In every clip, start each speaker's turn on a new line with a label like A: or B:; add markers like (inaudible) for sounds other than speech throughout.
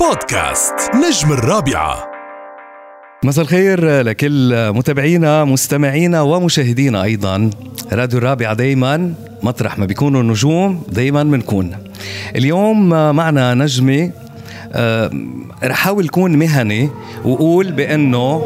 A: بودكاست نجم الرابعة.
B: مساء الخير لكل متابعينا مستمعينا ومشاهدينا أيضا. راديو الرابعة دايما مطرح ما بيكونوا النجوم دايما بنكون اليوم معنا نجمة آه، رح أحاول اكون مهني وأقول بأنه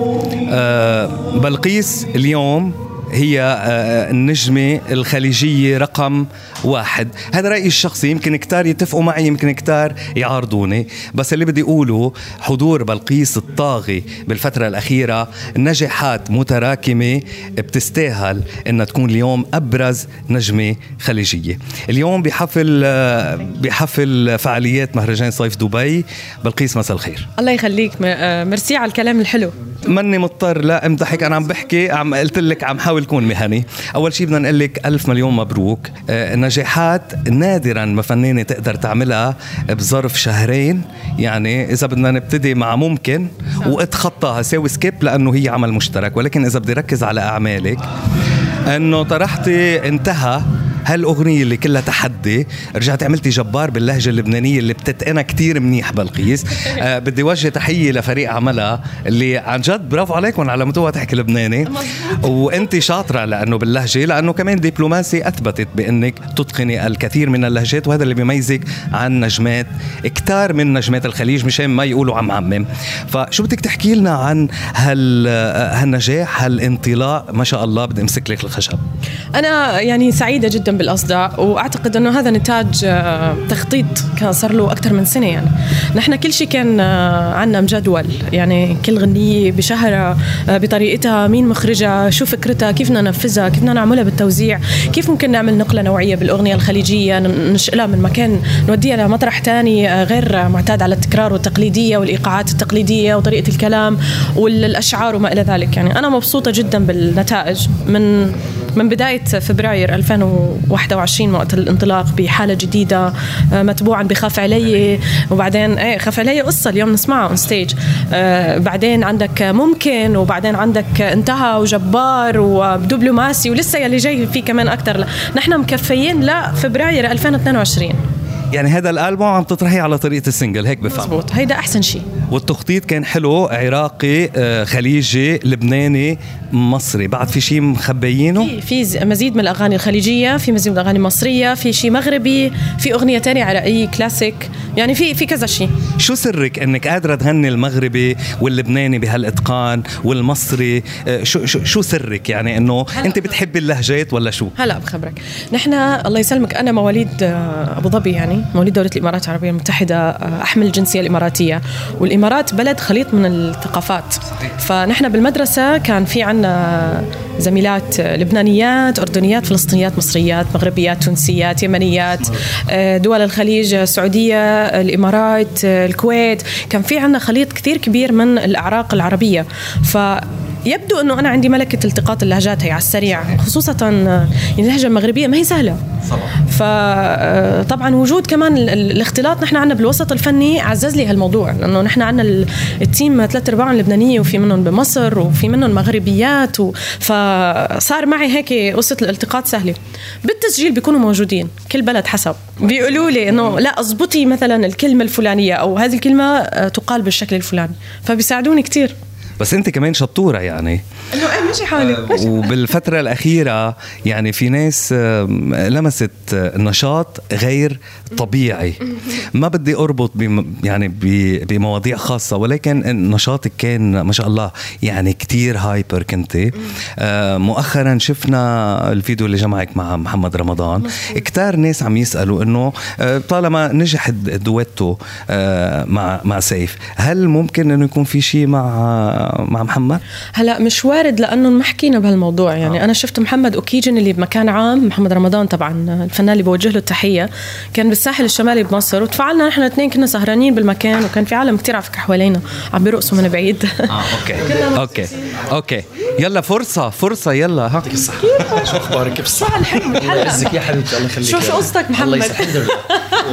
B: آه، بلقيس اليوم هي آه، النجمة الخليجية رقم واحد. هذا رأيي الشخصي. يمكن كتار يتفقوا معي يمكن كتار يعارضوني. بس اللي بدي أقوله حضور بلقيس الطاغي بالفترة الأخيرة نجاحات متراكمة بتستاهل أنها تكون اليوم أبرز نجمة خليجية. اليوم بحفل آه، بحفل فعاليات مهرجان صيف دبي. بلقيس مساء الخير.
C: الله يخليك آه، ميرسي على الكلام الحلو.
B: ماني مضطر. لا امدحك أنا عم بحكي عم قلت لك عم حاول كون مهني. أول شيء بدنا نقول لك ألف مليون مبروك. آه، نجاحات نادرا ما فنانة تقدر تعملها بظرف شهرين. يعني إذا بدنا نبتدي مع ممكن واتخطاها ساوي سكيب لأنه هي عمل مشترك. ولكن إذا بدي ركز على أعمالك إنه طرحتي انتهى. هالأغنية اللي كلها تحدي رجعت عملتي جبار باللهجة اللبنانية اللي بتتقنها كتير منيح بلقيس. (laughs) آه بدي وجه تحية لفريق عملها اللي عن جد برافو عليكم على متوى تحكي لبناني. وانت شاطرة لأنه باللهجة لأنه كمان دبلوماسي أثبتت بأنك تتقني الكثير من اللهجات وهذا اللي بيميزك عن نجمات كتار من نجمات الخليج مشان ما يقولوا عم عمم فشو بدك تحكي لنا عن هال هالنجاح هالانطلاق؟ ما شاء الله بدي أمسك لك الخشب.
C: أنا يعني سعيدة جدا بالأصداء وأعتقد إنه هذا نتاج آه، تخطيط كان صار له أكثر من سنة يعني. نحن كل شيء كان آه، عندنا مجدول. يعني كل غنية بشهرها آه، بطريقتها مين مخرجها شو فكرتها كيف بدنا ننفذها كيف بدنا نعملها بالتوزيع كيف ممكن نعمل نقلة نوعية بالأغنية الخليجية ننشئلها من مكان نوديها لمطرح ثاني غير معتاد على التكرار والتقليدية والإيقاعات التقليدية وطريقة الكلام والأشعار وما إلى ذلك. يعني أنا مبسوطة جدا بالنتائج من من بداية فبراير 2021 وقت الانطلاق بحالة جديدة آه، متبوعا بخاف علي وبعدين إيه خاف علي قصة اليوم نسمعها on stage آه، بعدين عندك ممكن وبعدين عندك انتهى وجبار ودبلوماسي ولسه يلي جاي في كمان أكثر نحن مكفيين لفبراير 2022
B: يعني هذا الألبوم عم تطرحيه على طريقة ال single هيك بفهم.
C: مزبوط. هيدا أحسن شيء
B: والتخطيط كان حلو عراقي آه، خليجي لبناني مصري. بعد في شيء مخبيينه؟
C: في في مزيد من الأغاني الخليجية في مزيد من الأغاني المصرية في شيء مغربي في أغنية ثانية عراقيه كلاسيك يعني في في كذا شيء
B: شو سرك إنك قادرة تغني المغربي واللبناني بهالإتقان والمصري؟ آه، شو شو, شو سرك؟ يعني إنه أنت بتحبي اللهجات ولا شو؟
C: هلا بخبرك. نحن الله يسلمك أنا مواليد آه، أبو ظبي يعني مواليد دولة الإمارات العربية المتحدة آه، أحمل الجنسية الإماراتية. والإمارات بلد خليط من الثقافات. فنحن بالمدرسة كان في عنا زميلات لبنانيات أردنيات فلسطينيات مصريات مغربيات تونسيات يمنيات دول الخليج السعوديه الإمارات الكويت. كان في عندنا خليط كثير كبير من الأعراق العربية. ف يبدو إنه أنا عندي ملكة التقاط اللهجات هي على السريع خصوصا يعني اللهجة المغربية ما هي سهلة. فطبعا وجود كمان الاختلاط نحن عندنا بالوسط الفني عزز لي هالموضوع لأنه نحن عندنا التيم ثلاث ارباعهم لبنانيه وفي منهم بمصر وفي منهم مغربيات و... فصار معي هيك قصة الالتقاط سهلة. بالتسجيل بيكونوا موجودين كل بلد حسب. بيقولوا لي إنه لا اضبطي مثلا الكلمة الفلانية أو هذه الكلمة تقال بالشكل الفلاني فبيساعدوني كثير
B: بس انت كمان شطورة يعني.
C: إنه إيه ماشي حالي
B: آه، وبالفترة الأخيرة يعني في ناس لمست نشاط غير طبيعي. ما بدي أربط بم يعني بمواضيع خاصة ولكن نشاطك كان ما شاء الله يعني كتير hyper كنتي. آه، مؤخرا شفنا الفيديو اللي جمعك مع محمد رمضان. كتار ناس عم يسألوا إنه آه، طالما نجح الدويتو مع مع سيف هل ممكن إنه يكون في شيء مع مع محمد؟
C: هلا مش وارد لأنه ما حكينا بهالموضوع. يعني آه. أنا شفت محمد occasionally بمكان عام محمد رمضان طبعا الفنان اللي بوجه له التحية كان بالساحل الشمالي بمصر وتفاعلنا نحن الاثنين كنا سهرانين بالمكان وكان في عالم كثير على فكرة حوالينا عم بيرقصوا من بعيد.
B: آه okay. okay. okay. يلا فرصة فرصة يلا. ها.
D: يعطيك الصحه شو أخبارك كيف
C: الصحه الحلو.
D: الله يعزك يا حبيبتي الله يخليك
C: شو شو قصتك محمد.
D: الله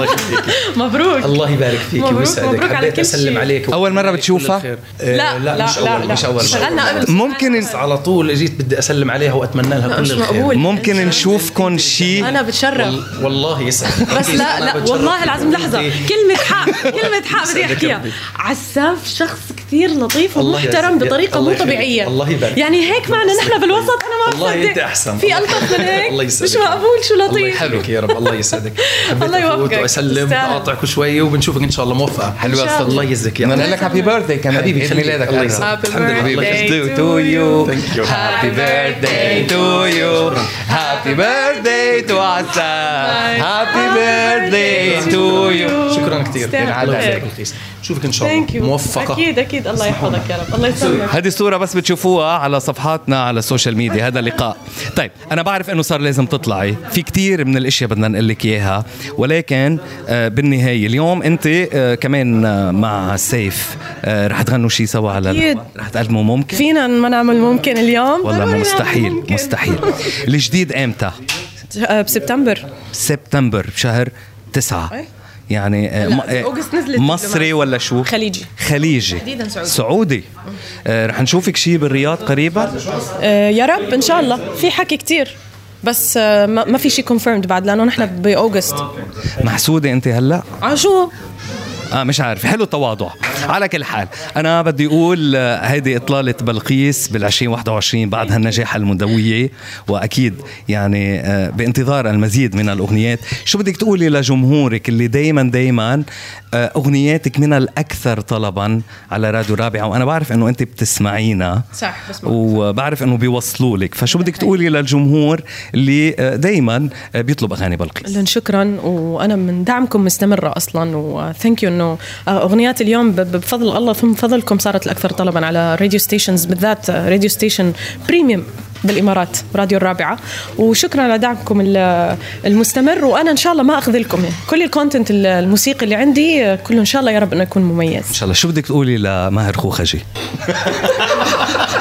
D: الله يخليك (laughs)
C: مبروك.
D: الله يبارك فيك
C: مبروك،
D: ويسعدك.
C: مبروك
D: حبيت
C: أسلم.
D: عليك
B: أول مرة بتشوفها؟
D: آه،
C: لا لا
D: مش اول مش أول
C: اشتغلنا قبل
B: ممكن
D: بس على طول جيت بدي أسلم عليها وأتمنى لها كل
C: مش
D: الخير.
B: ممكن نشوفكم شيء
C: أنا بتشرف.
D: وال- والله يسعدك.
C: بس لا لا والله العظيم لحظة. كلمة حق كلمة حق بدي
D: أحكيها.
C: عساف شخص كثير لطيف
D: الله
C: ومحترم
D: الله
C: مو. طبيعية
D: الله يبارك.
C: يعني هيك معنا نحن بالوسط أنا ما
D: والله
C: بصدق.
D: أنت أحسن.
C: في ألطف من (laughs) هيك
D: الله يسعدك.
C: مش مقبول شو
D: الله
C: لطيف
D: يحبك يا رب الله يسعدك (laughs)
C: الله يوفقك. وأسلم.
D: اقاطعك شوي وبنشوفك إن شاء الله
C: موفقة شاء
D: الله يجزك يا رب
B: نقول لك هابي بيرثدي كمان
D: حبيبي
B: عيد. ميلادك
D: الله. يسعدك.
B: To you.
D: Thank you.
B: Happy birthday to you. Happy birthday to عساف. Happy birthday to you.
D: شكرا كثير. الله نشوفك إن شاء الله
C: يو
D: موفقة
C: أكيد أكيد الله يحفظك يا رب. الله يسلمك.
B: هذه الصورة بس بتشوفوها على صفحاتنا على ال social media هذا لقاء طيب أنا بعرف أنه صار لازم تطلعي. في كتير من الأشياء بدنا نقول لك إياها. ولكن آه، بالنهاية اليوم أنت آه، كمان آه، مع سيف. رح تغنوا شيء سوا على
C: أكيد.
B: رح تقدموا ممكن؟
C: فينا ما نعمل ممكن اليوم.
B: والله
C: ضروري
B: مستحيل
C: ممكن.
B: مستحيل. الجديد
C: إمتى؟ بسبتمبر.
B: سبتمبر بشهر تسعة. يعني آه، آه، مصري ولا شو؟
C: خليجي.
B: خليجي.
C: تحديداً سعودي.
B: سعودي. آه، رح نشوفك شيء بالرياض قريبا؟
C: يا رب إن شاء الله. في حكي كتير بس ما ما في شيء كونفيرمد بعد لأنه نحن بأوغست.
B: محسودة أنت هلأ؟
C: آه شو؟
B: آه مش عارف. حلو التواضع. على كل حال أنا بدي أقول آه، هيدي إطلالة بلقيس بال 2021 بعد هالنجاح المدويه وأكيد يعني آه، بانتظار المزيد من الأغنيات. شو بدك تقولي لجمهورك اللي دائما دائما أغنياتك من الأكثر طلبا على راديو رابعة؟ وأنا بعرف إنه أنت بتسمعينا.
C: صح بسمع.
B: وبعرف إنه بيوصلوا لك. فشو بدك تقولي للجمهور اللي دائما بيطلب أغاني بلقيس؟
C: شكرا وأنا من دعمكم مستمرة أصلا و thank you انه آه، أغنيات اليوم بفضل الله ثم فضلكم صارت الأكثر طلبا على radio stations بالذات radio station premium بالإمارات راديو الرابعة. وشكرا على دعمكم ال- المستمر. وأنا إن شاء الله ما اخذلكم يعني كل ال content الموسيقي اللي عندي آه، كله إن شاء الله يا رب إنه يكون مميز.
B: إن شاء الله. شو بدك تقولي لماهر خوخجي؟ (laughs)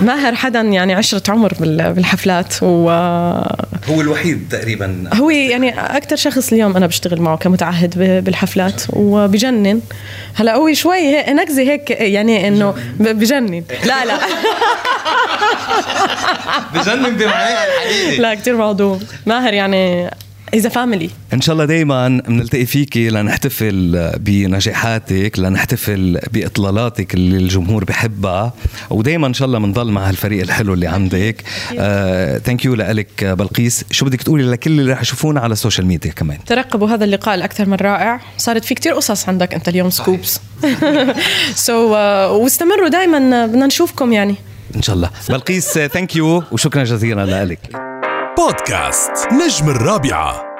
C: ماهر حدا يعني عشرة عمر بال- بالحفلات وهو
B: هو الوحيد تقريبا.
C: يعني أكثر شخص اليوم أنا بشتغل معه كمتعهد بالحفلات وبجنن. هلا هو شوي نكزة هيك يعني إنه ب- بجنن. لا لا.
B: بجنن الحقيقي
C: لا كثير موضوع. ماهر يعني is a
B: family إن شاء الله دائما بنلتقي فيكي لنحتفل بنجاحاتك لنحتفل بإطلالاتك اللي الجمهور بحبها. ودائما إن شاء الله بنضل مع هالفريق الحلو اللي عندك. thank you لك بلقيس. شو بدك تقولي لكل اللي رح يشوفونا على ال social media كمان؟
C: ترقبوا هذا اللقاء الأكثر من رائع. صارت في كتير قصص عندك أنت اليوم scoops so (laughs) واستمروا دائما بدنا نشوفكم يعني.
B: إن شاء الله. بلقيس thank you وشكرا جزيلا لك
A: بودكاست نجم الرابعة.